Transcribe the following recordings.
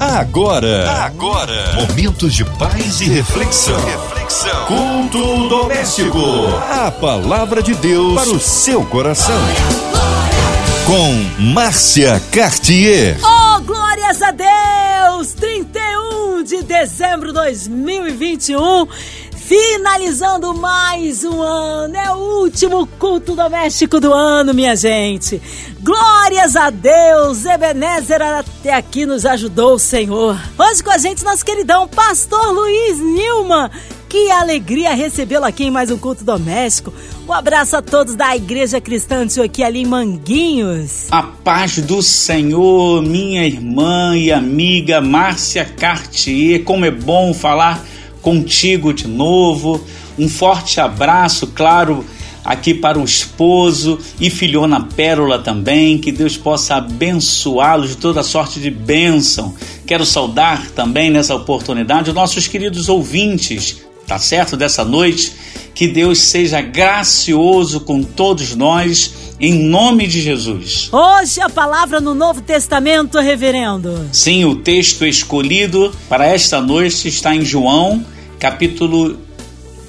Agora, agora, momentos de paz e reflexão. reflexão. Culto doméstico. A palavra de Deus para o seu coração. Com Márcia Cartier. Oh, glórias a Deus! 31 de dezembro de 2021 Finalizando mais um ano, é o último culto doméstico do ano, minha gente. Glórias a Deus, Ebenezer até aqui nos ajudou o Senhor. Hoje com a gente, nosso queridão Pastor Luiz Nilman. Que alegria recebê-lo aqui em mais um culto doméstico. Um abraço a todos da Igreja Cristã aqui ali em Manguinhos. A paz do Senhor, minha irmã e amiga Márcia Cartier. Como é bom falar contigo de novo. Um forte abraço, claro, aqui para o esposo e filhona Pérola também. Que Deus possa abençoá-los de toda sorte de bênção. Quero saudar também nessa oportunidade os nossos queridos ouvintes, tá certo? Dessa noite. Que Deus seja gracioso com todos nós, em nome de Jesus. Hoje a palavra no Novo Testamento, reverendo. Sim, o texto escolhido para esta noite está em João capítulo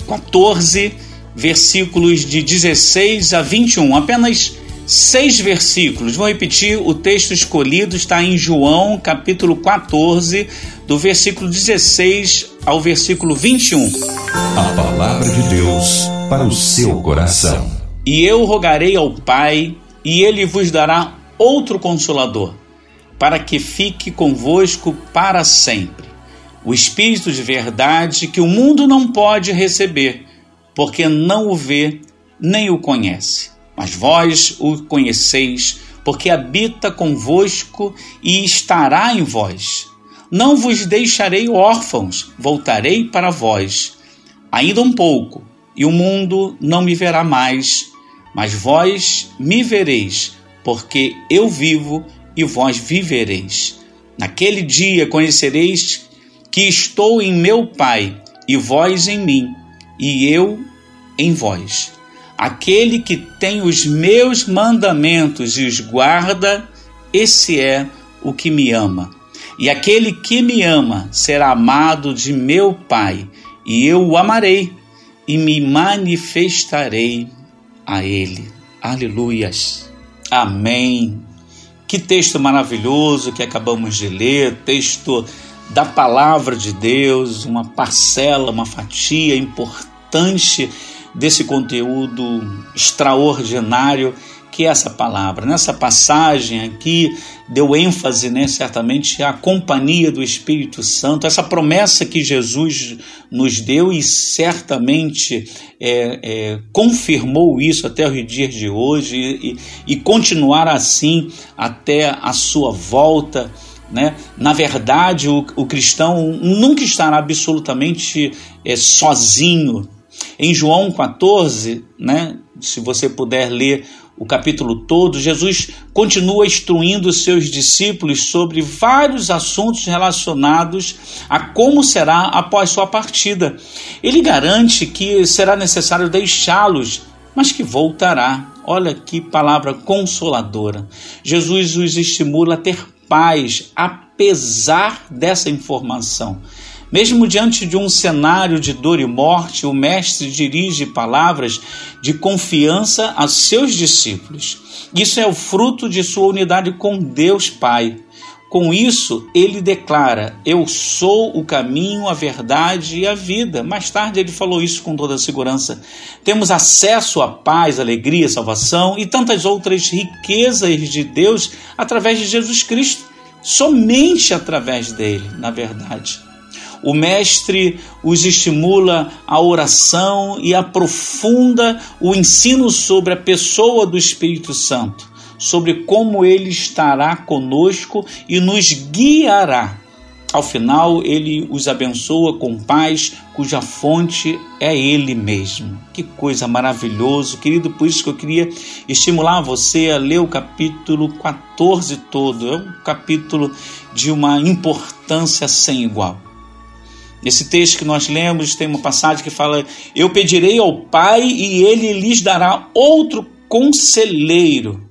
14, versículos de 16 a 21. Apenas seis versículos. Vou repetir, o texto escolhido está em João, capítulo 14, do versículo 16 ao versículo 21. A palavra de Deus para o seu coração. E eu rogarei ao Pai, e ele vos dará outro consolador, para que fique convosco para sempre o Espírito de verdade que o mundo não pode receber, porque não o vê nem o conhece. Mas vós o conheceis, porque habita convosco e estará em vós. Não vos deixarei órfãos, voltarei para vós. Ainda um pouco, e o mundo não me verá mais, mas vós me vereis, porque eu vivo e vós vivereis. Naquele dia conhecereis que estou em meu Pai, e vós em mim, e eu em vós. Aquele que tem os meus mandamentos e os guarda, esse é o que me ama. E aquele que me ama será amado de meu Pai, e eu o amarei e me manifestarei a ele. Aleluias. Amém. Que texto maravilhoso que acabamos de ler, texto da palavra de Deus, uma parcela, uma fatia importante desse conteúdo extraordinário que é essa palavra. Nessa passagem aqui deu ênfase, né, certamente, à companhia do Espírito Santo, essa promessa que Jesus nos deu e certamente é, é, confirmou isso até os dias de hoje e, e continuar assim até a sua volta né? Na verdade, o, o cristão nunca estará absolutamente é, sozinho. Em João 14, né, se você puder ler o capítulo todo, Jesus continua instruindo seus discípulos sobre vários assuntos relacionados a como será após sua partida. Ele garante que será necessário deixá-los, mas que voltará. Olha que palavra consoladora. Jesus os estimula a ter paz, apesar dessa informação. Mesmo diante de um cenário de dor e morte, o Mestre dirige palavras de confiança a seus discípulos. Isso é o fruto de sua unidade com Deus Pai. Com isso, ele declara: Eu sou o caminho, a verdade e a vida. Mais tarde, ele falou isso com toda a segurança. Temos acesso à paz, alegria, salvação e tantas outras riquezas de Deus através de Jesus Cristo. Somente através dele, na verdade. O Mestre os estimula à oração e aprofunda o ensino sobre a pessoa do Espírito Santo sobre como ele estará conosco e nos guiará. Ao final, ele os abençoa com paz, cuja fonte é ele mesmo. Que coisa maravilhosa, querido. Por isso que eu queria estimular você a ler o capítulo 14 todo. É um capítulo de uma importância sem igual. Nesse texto que nós lemos, tem uma passagem que fala: Eu pedirei ao Pai e ele lhes dará outro conselheiro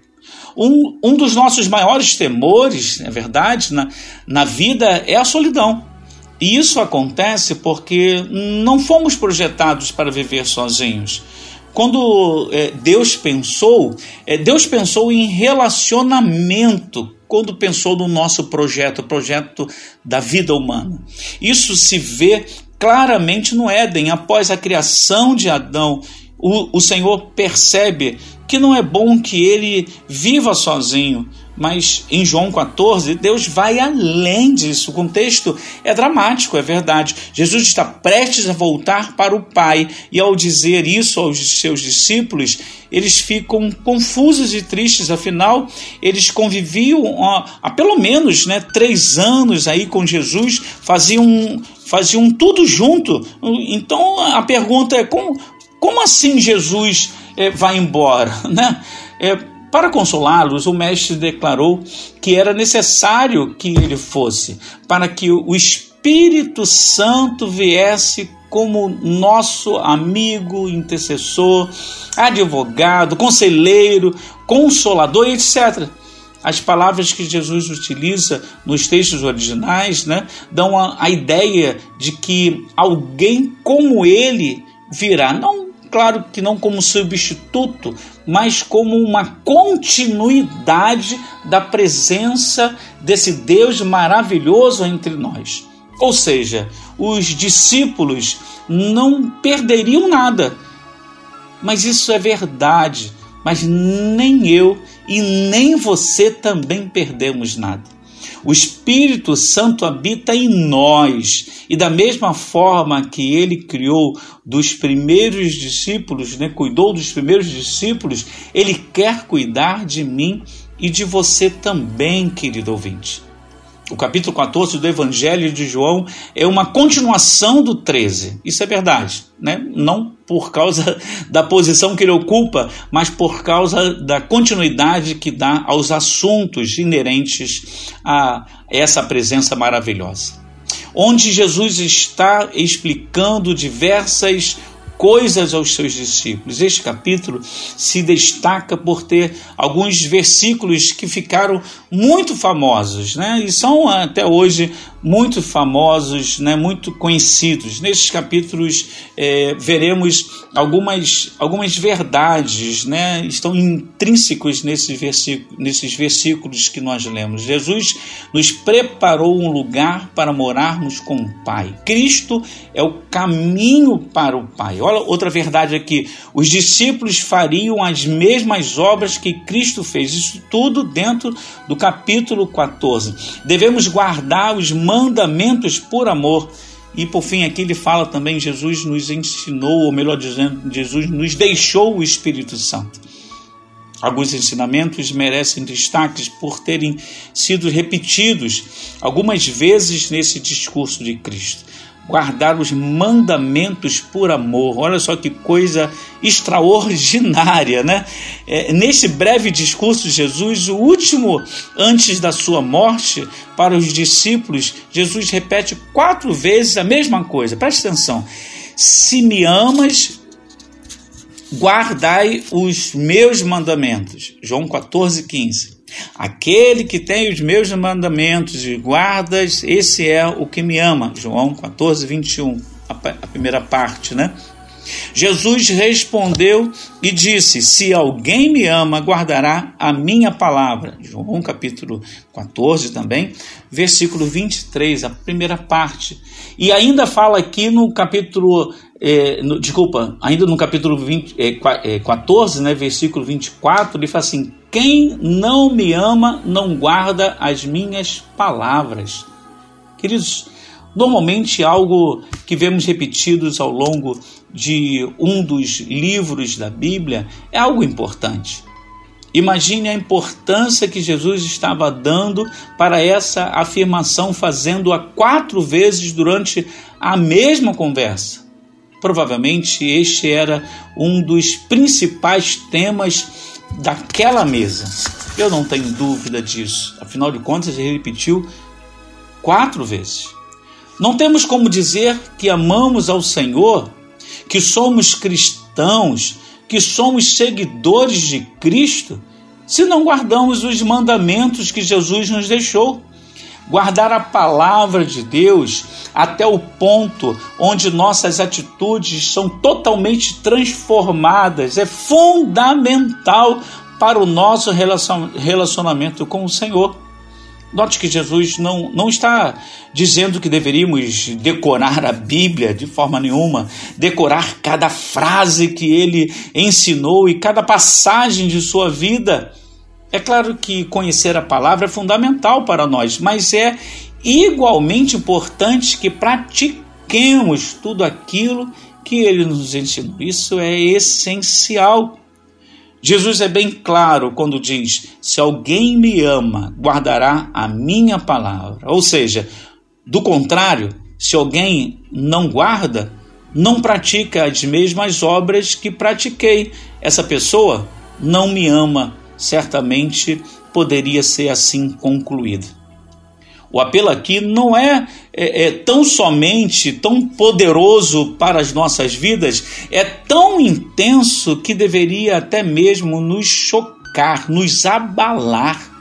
Um, um dos nossos maiores temores, é verdade, na, na vida é a solidão. E isso acontece porque não fomos projetados para viver sozinhos. Quando é, Deus pensou, é, Deus pensou em relacionamento quando pensou no nosso projeto, o projeto da vida humana. Isso se vê claramente no Éden, após a criação de Adão. O, o Senhor percebe que não é bom que ele viva sozinho, mas em João 14, Deus vai além disso. O contexto é dramático, é verdade. Jesus está prestes a voltar para o Pai, e ao dizer isso aos seus discípulos, eles ficam confusos e tristes, afinal, eles conviviam há pelo menos né, três anos aí com Jesus, faziam, faziam tudo junto. Então a pergunta é: como, como assim Jesus é, vai embora? Né? É, para consolá-los, o mestre declarou que era necessário que ele fosse, para que o Espírito Santo viesse como nosso amigo, intercessor, advogado, conselheiro, consolador, etc. As palavras que Jesus utiliza nos textos originais né, dão a, a ideia de que alguém como ele virá, não claro que não como substituto, mas como uma continuidade da presença desse Deus maravilhoso entre nós. Ou seja, os discípulos não perderiam nada. Mas isso é verdade, mas nem eu e nem você também perdemos nada. O Espírito Santo habita em nós e da mesma forma que ele criou dos primeiros discípulos, né, cuidou dos primeiros discípulos, ele quer cuidar de mim e de você também, querido ouvinte. O capítulo 14 do Evangelho de João é uma continuação do 13. Isso é verdade, né? Não por causa da posição que ele ocupa, mas por causa da continuidade que dá aos assuntos inerentes a essa presença maravilhosa. Onde Jesus está explicando diversas coisas aos seus discípulos. Este capítulo se destaca por ter alguns versículos que ficaram muito famosos, né? E são até hoje muito famosos, né? Muito conhecidos. Nestes capítulos é, veremos algumas, algumas verdades, né? Estão intrínsecos nesses versículos, nesses versículos que nós lemos. Jesus nos preparou um lugar para morarmos com o Pai. Cristo é o caminho para o Pai. Olha outra verdade aqui: os discípulos fariam as mesmas obras que Cristo fez. Isso tudo dentro do capítulo 14. Devemos guardar os mandamentos por amor. E por fim, aqui ele fala também: Jesus nos ensinou, ou melhor dizendo, Jesus nos deixou o Espírito Santo. Alguns ensinamentos merecem destaques por terem sido repetidos algumas vezes nesse discurso de Cristo guardar os mandamentos por amor. Olha só que coisa extraordinária, né? É, nesse breve discurso Jesus, o último antes da sua morte, para os discípulos, Jesus repete quatro vezes a mesma coisa. Preste atenção. Se me amas, guardai os meus mandamentos. João 14, 15. Aquele que tem os meus mandamentos e guardas, esse é o que me ama. João 14, 21, a, primeira parte, né? Jesus respondeu e disse: Se alguém me ama, guardará a minha palavra. João capítulo 14 também, versículo 23, a primeira parte. E ainda fala aqui no capítulo é, no, desculpa, ainda no capítulo 20, é, 14, é, né, versículo 24, ele fala assim: Quem não me ama não guarda as minhas palavras. Queridos, normalmente algo que vemos repetidos ao longo de um dos livros da Bíblia é algo importante. Imagine a importância que Jesus estava dando para essa afirmação, fazendo-a quatro vezes durante a mesma conversa. Provavelmente este era um dos principais temas daquela mesa. Eu não tenho dúvida disso. Afinal de contas, ele repetiu quatro vezes. Não temos como dizer que amamos ao Senhor, que somos cristãos, que somos seguidores de Cristo, se não guardamos os mandamentos que Jesus nos deixou. Guardar a palavra de Deus até o ponto onde nossas atitudes são totalmente transformadas é fundamental para o nosso relacionamento com o Senhor. Note que Jesus não, não está dizendo que deveríamos decorar a Bíblia de forma nenhuma, decorar cada frase que ele ensinou e cada passagem de sua vida. É claro que conhecer a palavra é fundamental para nós, mas é igualmente importante que pratiquemos tudo aquilo que ele nos ensinou. Isso é essencial. Jesus é bem claro quando diz: Se alguém me ama, guardará a minha palavra. Ou seja, do contrário, se alguém não guarda, não pratica as mesmas obras que pratiquei. Essa pessoa não me ama, certamente poderia ser assim concluído. O apelo aqui não é, é, é, tão somente, tão poderoso para as nossas vidas, é tão intenso que deveria até mesmo nos chocar, nos abalar.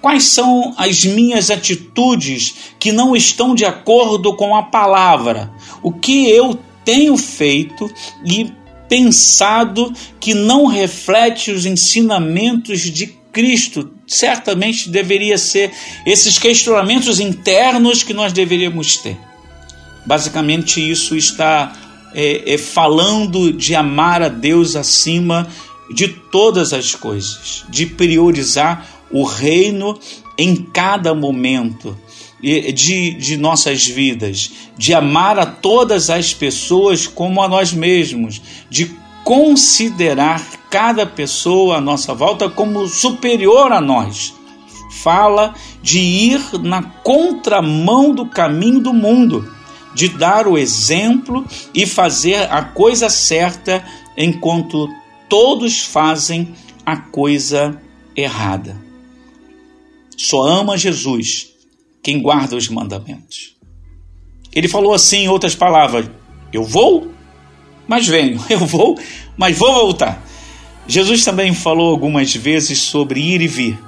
Quais são as minhas atitudes que não estão de acordo com a palavra? O que eu tenho feito e pensado que não reflete os ensinamentos de Cristo certamente deveria ser esses questionamentos internos que nós deveríamos ter. Basicamente, isso está é, é, falando de amar a Deus acima de todas as coisas, de priorizar o reino em cada momento de, de nossas vidas, de amar a todas as pessoas como a nós mesmos, de considerar cada pessoa à nossa volta como superior a nós. Fala de ir na contramão do caminho do mundo, de dar o exemplo e fazer a coisa certa enquanto todos fazem a coisa errada. Só ama Jesus quem guarda os mandamentos. Ele falou assim, em outras palavras: Eu vou, mas venho. Eu vou, mas vou voltar. Jesus também falou algumas vezes sobre ir e vir,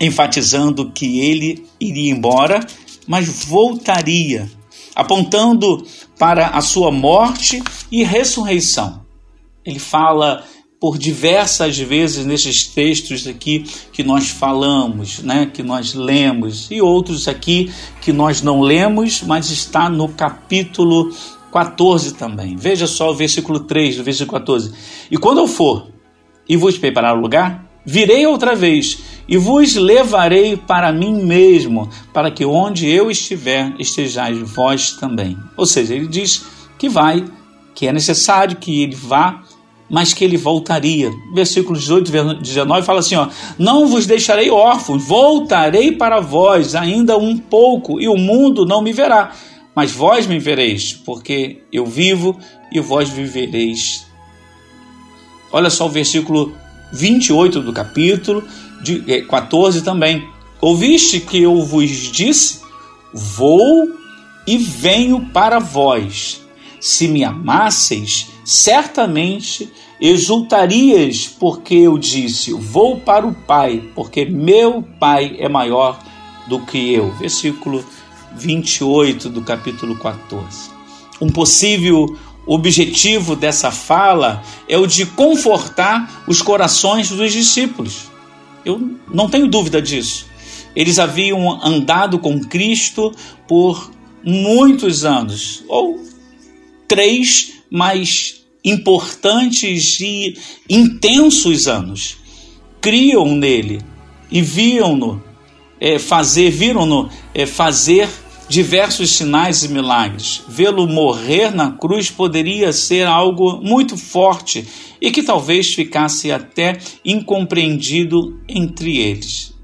enfatizando que ele iria embora, mas voltaria, apontando para a sua morte e ressurreição. Ele fala por diversas vezes nesses textos aqui que nós falamos, né, que nós lemos, e outros aqui que nós não lemos, mas está no capítulo 14 também. Veja só o versículo 3 do versículo 14. E quando eu for e vos preparar o lugar, virei outra vez e vos levarei para mim mesmo, para que onde eu estiver, estejais vós também. Ou seja, ele diz que vai, que é necessário que ele vá, mas que ele voltaria. Versículo 18 e 19 fala assim: ó, Não vos deixarei órfãos, voltarei para vós ainda um pouco, e o mundo não me verá mas vós me vereis, porque eu vivo e vós vivereis. Olha só o versículo 28 do capítulo de 14 é, também. Ouviste que eu vos disse: Vou e venho para vós. Se me amasseis, certamente exultarias, porque eu disse: Vou para o Pai, porque meu Pai é maior do que eu. Versículo 28 do capítulo 14. Um possível objetivo dessa fala é o de confortar os corações dos discípulos. Eu não tenho dúvida disso. Eles haviam andado com Cristo por muitos anos, ou três mais importantes e intensos anos. Criam nele e viam-no é, fazer, viram-no é, fazer diversos sinais e milagres. Vê-lo morrer na cruz poderia ser algo muito forte e que talvez ficasse até incompreendido entre eles.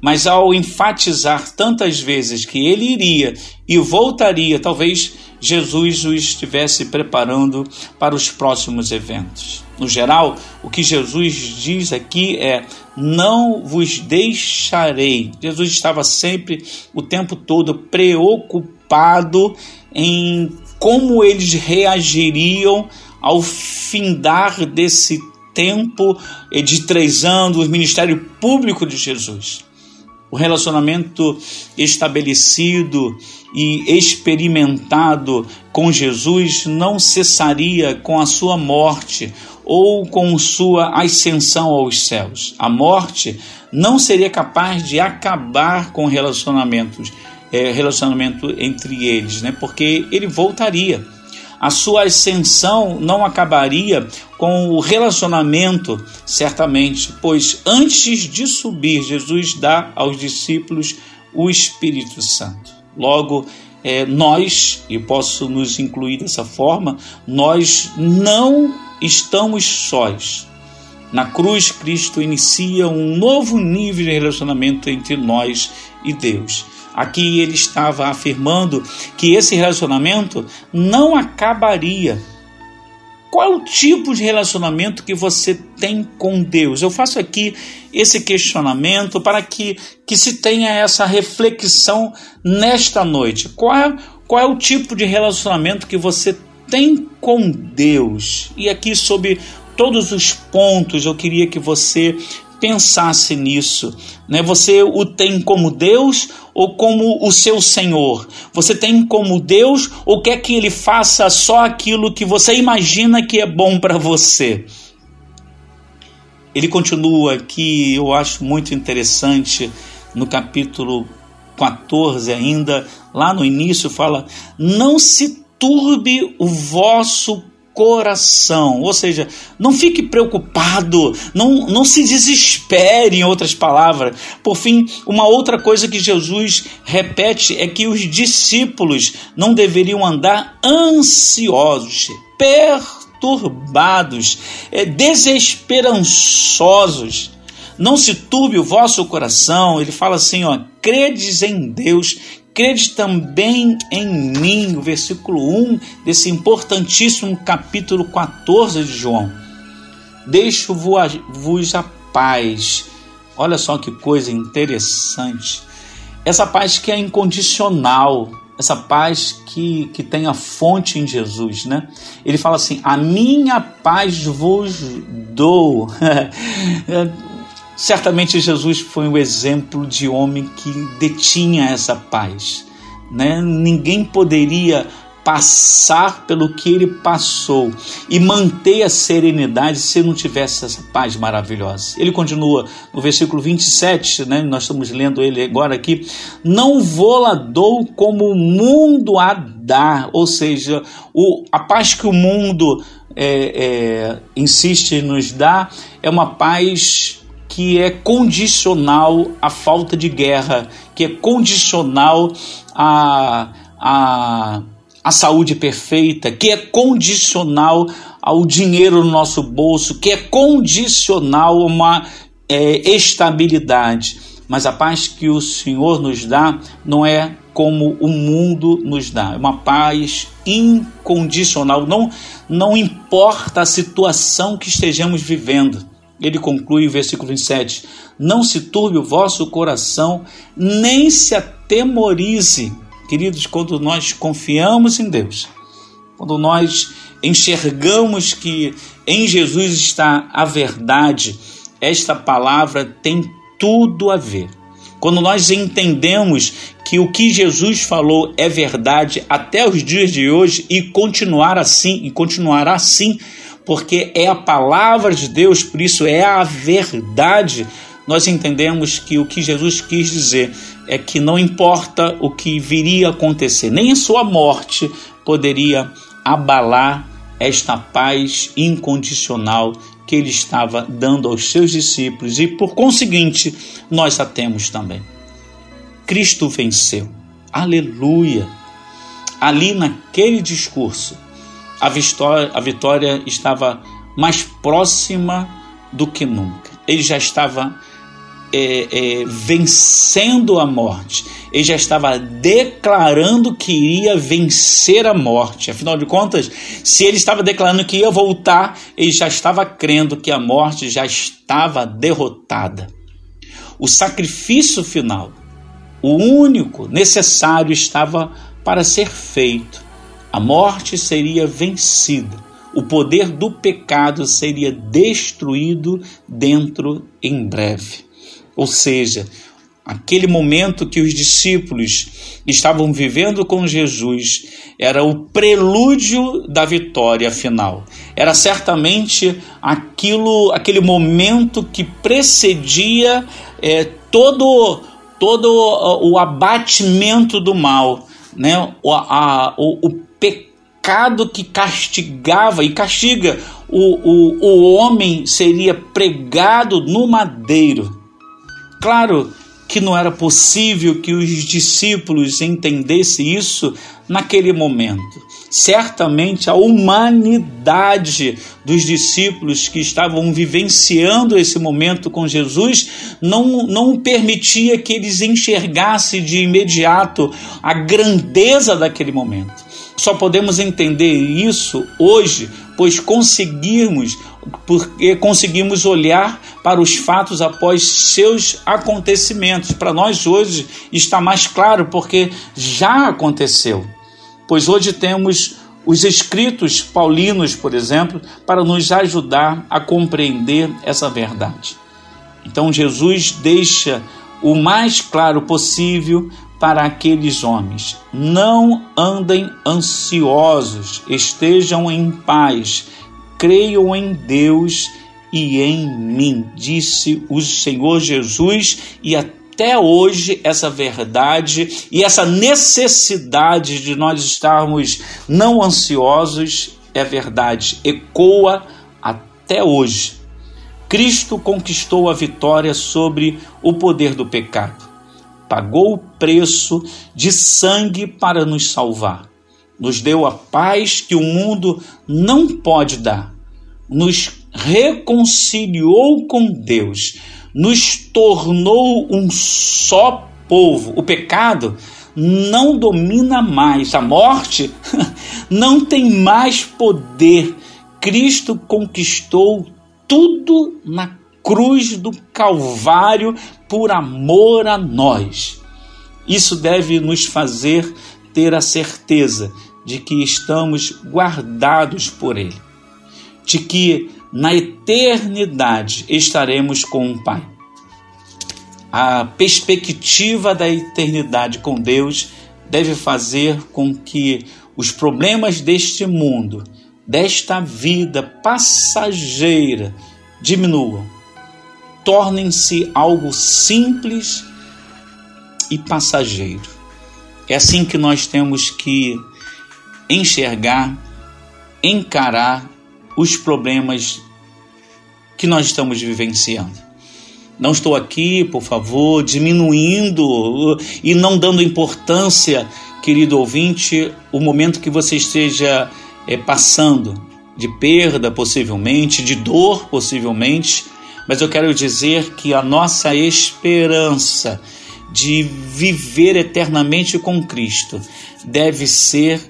Mas ao enfatizar tantas vezes que ele iria e voltaria, talvez Jesus o estivesse preparando para os próximos eventos. No geral, o que Jesus diz aqui é: não vos deixarei. Jesus estava sempre, o tempo todo, preocupado em como eles reagiriam ao findar desse tempo de três anos, o ministério público de Jesus. O relacionamento estabelecido e experimentado com Jesus não cessaria com a sua morte ou com sua ascensão aos céus. A morte não seria capaz de acabar com relacionamentos, é, relacionamento entre eles, né? porque ele voltaria a sua ascensão não acabaria com o relacionamento, certamente, pois antes de subir, Jesus dá aos discípulos o Espírito Santo. Logo, é, nós, e posso nos incluir dessa forma, nós não estamos sós. Na cruz, Cristo inicia um novo nível de relacionamento entre nós e Deus. Aqui ele estava afirmando que esse relacionamento não acabaria. Qual é o tipo de relacionamento que você tem com Deus? Eu faço aqui esse questionamento para que, que se tenha essa reflexão nesta noite. Qual é, qual é o tipo de relacionamento que você tem com Deus? E aqui, sobre todos os pontos, eu queria que você pensasse nisso. Né? Você o tem como Deus ou como o seu Senhor? Você tem como Deus ou quer que ele faça só aquilo que você imagina que é bom para você? Ele continua aqui, eu acho muito interessante, no capítulo 14 ainda, lá no início fala: "Não se turbe o vosso coração. Ou seja, não fique preocupado, não, não se desespere, em outras palavras. Por fim, uma outra coisa que Jesus repete é que os discípulos não deveriam andar ansiosos, perturbados, é, desesperançosos. Não se turbe o vosso coração. Ele fala assim, ó, credes em Deus, Crede também em mim, o versículo 1 desse importantíssimo capítulo 14 de João. Deixo-vos a paz. Olha só que coisa interessante. Essa paz que é incondicional, essa paz que, que tem a fonte em Jesus, né? Ele fala assim: A minha paz vos dou. Certamente Jesus foi um exemplo de homem que detinha essa paz. Né? Ninguém poderia passar pelo que ele passou e manter a serenidade se não tivesse essa paz maravilhosa. Ele continua no versículo 27, né? nós estamos lendo ele agora aqui, não voladou como o mundo a dar, ou seja, o, a paz que o mundo é, é, insiste em nos dar é uma paz que é condicional à falta de guerra, que é condicional à, à, à saúde perfeita, que é condicional ao dinheiro no nosso bolso, que é condicional a uma é, estabilidade. Mas a paz que o Senhor nos dá não é como o mundo nos dá, é uma paz incondicional, não, não importa a situação que estejamos vivendo. Ele conclui o versículo 27: Não se turbe o vosso coração, nem se atemorize. Queridos, quando nós confiamos em Deus, quando nós enxergamos que em Jesus está a verdade, esta palavra tem tudo a ver. Quando nós entendemos que o que Jesus falou é verdade até os dias de hoje e continuar assim e continuará assim, porque é a palavra de Deus, por isso é a verdade. Nós entendemos que o que Jesus quis dizer é que não importa o que viria a acontecer, nem a sua morte poderia abalar esta paz incondicional que ele estava dando aos seus discípulos e, por conseguinte, nós a temos também. Cristo venceu. Aleluia! Ali naquele discurso, a vitória, a vitória estava mais próxima do que nunca. Ele já estava é, é, vencendo a morte, ele já estava declarando que iria vencer a morte. Afinal de contas, se ele estava declarando que ia voltar, ele já estava crendo que a morte já estava derrotada. O sacrifício final, o único necessário, estava para ser feito a morte seria vencida. o poder do pecado seria destruído dentro em breve. Ou seja, aquele momento que os discípulos estavam vivendo com Jesus era o prelúdio da vitória final. Era certamente aquilo, aquele momento que precedia é, todo, todo o abatimento do mal, né? o, a, o, o pecado que castigava e castiga o, o, o homem seria pregado no madeiro. Claro que não era possível que os discípulos entendessem isso naquele momento. Certamente a humanidade dos discípulos que estavam vivenciando esse momento com Jesus não, não permitia que eles enxergassem de imediato a grandeza daquele momento. Só podemos entender isso hoje, pois conseguimos porque conseguimos olhar para os fatos após seus acontecimentos. Para nós hoje está mais claro porque já aconteceu. Pois hoje temos os escritos paulinos, por exemplo, para nos ajudar a compreender essa verdade. Então Jesus deixa o mais claro possível para aqueles homens: não andem ansiosos, estejam em paz creiam em Deus e em mim, disse o Senhor Jesus, e até hoje essa verdade e essa necessidade de nós estarmos não ansiosos é verdade, ecoa até hoje. Cristo conquistou a vitória sobre o poder do pecado. Pagou o preço de sangue para nos salvar. Nos deu a paz que o mundo não pode dar nos reconciliou com Deus, nos tornou um só povo. O pecado não domina mais, a morte não tem mais poder. Cristo conquistou tudo na cruz do Calvário por amor a nós. Isso deve nos fazer ter a certeza de que estamos guardados por Ele de que na eternidade estaremos com o Pai. A perspectiva da eternidade com Deus deve fazer com que os problemas deste mundo, desta vida passageira, diminuam, tornem-se algo simples e passageiro. É assim que nós temos que enxergar, encarar os problemas que nós estamos vivenciando. Não estou aqui, por favor, diminuindo e não dando importância, querido ouvinte, o momento que você esteja é, passando de perda, possivelmente, de dor, possivelmente, mas eu quero dizer que a nossa esperança de viver eternamente com Cristo deve ser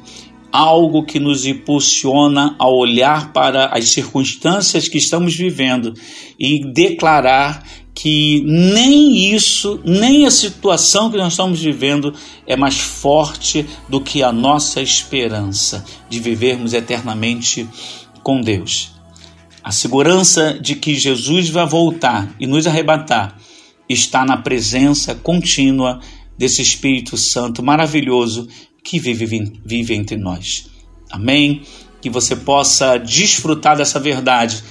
algo que nos impulsiona a olhar para as circunstâncias que estamos vivendo e declarar que nem isso, nem a situação que nós estamos vivendo é mais forte do que a nossa esperança de vivermos eternamente com Deus. A segurança de que Jesus vai voltar e nos arrebatar está na presença contínua desse Espírito Santo maravilhoso que vive, vive entre nós. Amém? Que você possa desfrutar dessa verdade,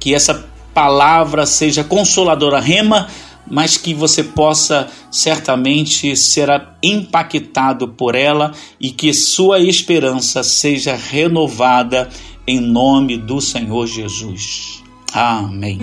que essa palavra seja consoladora, rema, mas que você possa certamente ser impactado por ela e que sua esperança seja renovada em nome do Senhor Jesus. Amém.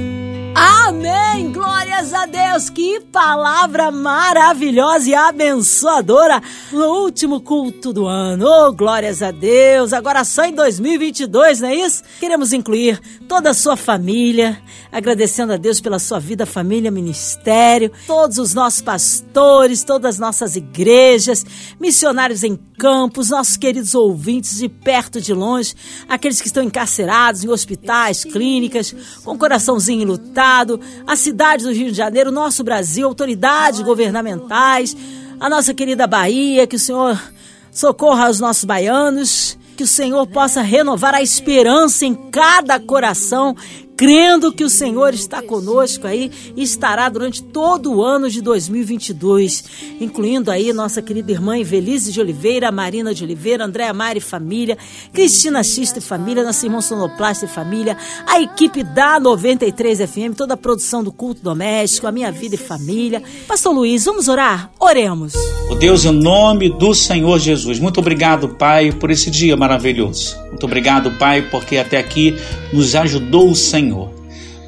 Amém! Glórias a Deus! Que palavra maravilhosa e abençoadora no último culto do ano. Oh, glórias a Deus! Agora só em 2022, não é isso? Queremos incluir toda a sua família, agradecendo a Deus pela sua vida, família, ministério, todos os nossos pastores, todas as nossas igrejas, missionários em campos, nossos queridos ouvintes de perto e de longe, aqueles que estão encarcerados em hospitais, clínicas, com coraçãozinho enlutado, a cidade do Rio de Janeiro, nosso Brasil, autoridades governamentais, a nossa querida Bahia, que o Senhor socorra os nossos baianos que o Senhor possa renovar a esperança em cada coração crendo que o Senhor está conosco aí e estará durante todo o ano de 2022, incluindo aí nossa querida irmã Evelise de Oliveira, Marina de Oliveira, Andréa Mari Família, Cristina Xista e Família, nossa irmã Sonoplasta e Família, a equipe da 93 FM, toda a produção do culto doméstico, a minha vida e família. Pastor Luiz, vamos orar? Oremos. O Deus, em nome do Senhor Jesus, muito obrigado, Pai, por esse dia maravilhoso. Muito obrigado, Pai, porque até aqui nos ajudou o Senhor.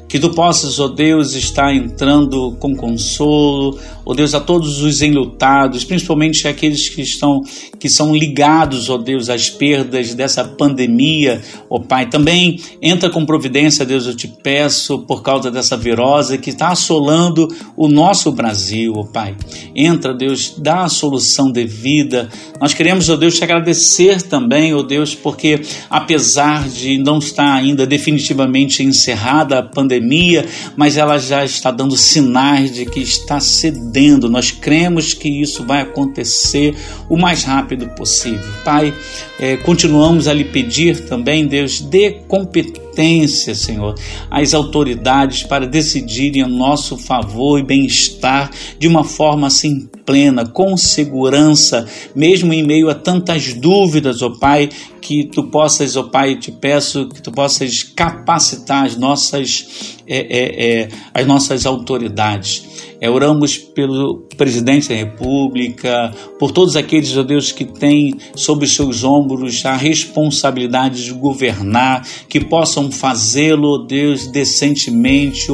Que tu possas, ó oh Deus, estar entrando com consolo, ó Deus, a todos os enlutados, principalmente aqueles que estão que são ligados, ó Deus, às perdas dessa pandemia, ó Pai. Também entra com providência, Deus, eu te peço, por causa dessa virose que está assolando o nosso Brasil, ó Pai. Entra, Deus, dá a solução devida. Nós queremos, ó Deus, te agradecer também, ó Deus, porque apesar de não estar ainda definitivamente encerrada a pandemia, mas ela já está dando sinais de que está cedendo nós cremos que isso vai acontecer o mais rápido possível. Pai, é, continuamos a lhe pedir também, Deus, dê competência, Senhor, às autoridades para decidirem a nosso favor e bem-estar de uma forma assim plena, com segurança, mesmo em meio a tantas dúvidas, ó Pai, que tu possas, ó Pai, te peço que tu possas capacitar as nossas, é, é, é, as nossas autoridades. É, oramos pelo presidente da República, por todos aqueles, ó Deus, que têm sobre os seus ombros a responsabilidade de governar, que possam fazê-lo, ó Deus, decentemente,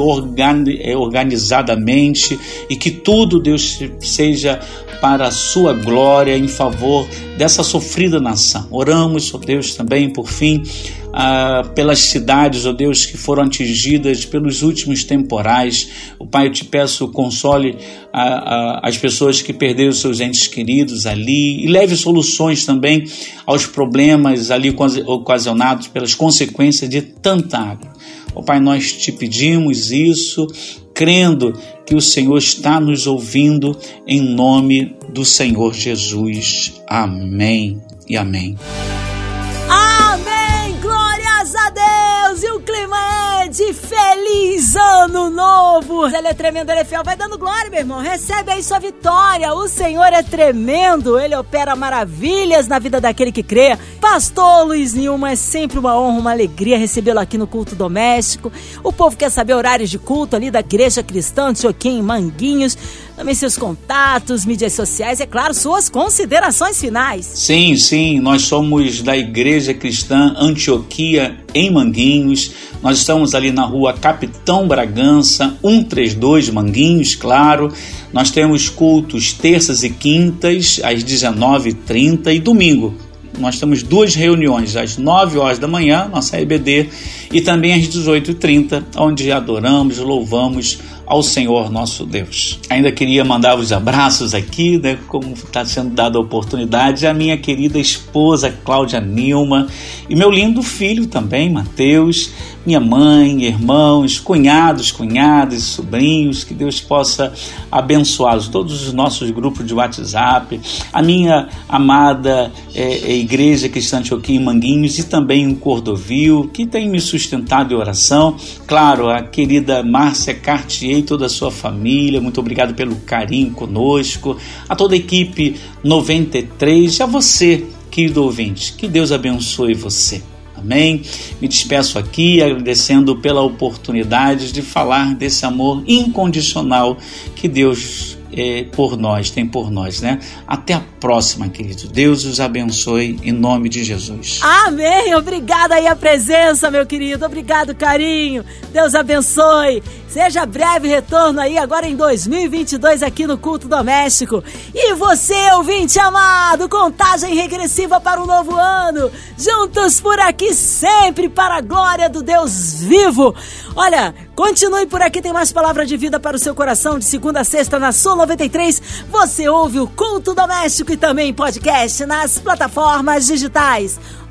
é, organizadamente e que tudo, Deus, seja para a sua glória em favor dessa sofrida nação. Oramos, ó Deus, também por fim ah, pelas cidades, ó Deus, que foram atingidas pelos últimos temporais. O Pai, eu te peço, console ah, ah, as pessoas que perderam seus entes queridos ali e leve soluções também aos problemas ali ocasionados pelas consequências de tanta água. Ó Pai, nós te pedimos isso, crendo que o Senhor está nos ouvindo, em nome do Senhor Jesus. Amém e amém. De feliz ano novo. Ele é tremendo, ele é fiel. Vai dando glória, meu irmão. Recebe aí sua vitória. O Senhor é tremendo. Ele opera maravilhas na vida daquele que crê. Pastor Luiz Nilma, é sempre uma honra, uma alegria recebê-lo aqui no culto doméstico. O povo quer saber horários de culto ali da Igreja Cristã de Joaquim Manguinhos também seus contatos, mídias sociais, é claro, suas considerações finais. Sim, sim, nós somos da Igreja Cristã Antioquia em Manguinhos. Nós estamos ali na rua Capitão Bragança, 132 Manguinhos, claro. Nós temos cultos terças e quintas, às 19h30 e domingo. Nós temos duas reuniões, às 9 horas da manhã, nossa EBD, e também às 18h30, onde adoramos, louvamos ao Senhor nosso Deus. Ainda queria mandar os abraços aqui, né, como está sendo dada a oportunidade, a minha querida esposa Cláudia Nilma e meu lindo filho também, Mateus, minha mãe, irmãos, cunhados, cunhadas, sobrinhos, que Deus possa abençoá-los, todos os nossos grupos de WhatsApp, a minha amada é, Igreja Cristã Antioquia em Manguinhos e também em Cordovil, que tem me sustentado em oração, claro, a querida Márcia Cartier e toda a sua família, muito obrigado pelo carinho conosco, a toda a equipe 93 e a você, querido ouvinte, que Deus abençoe você. Amém? Me despeço aqui agradecendo pela oportunidade de falar desse amor incondicional que Deus é, por nós, tem por nós, né? Até a próxima, querido. Deus os abençoe em nome de Jesus. Amém. Obrigada aí a presença, meu querido. Obrigado, carinho. Deus abençoe. Seja breve retorno aí agora em 2022 aqui no Culto Doméstico. E você, ouvinte amado, contagem regressiva para o novo ano. Juntos por aqui sempre para a glória do Deus vivo. Olha, continue por aqui, tem mais palavra de vida para o seu coração de segunda a sexta na Sul 93. Você ouve o Culto Doméstico e também podcast nas plataformas digitais.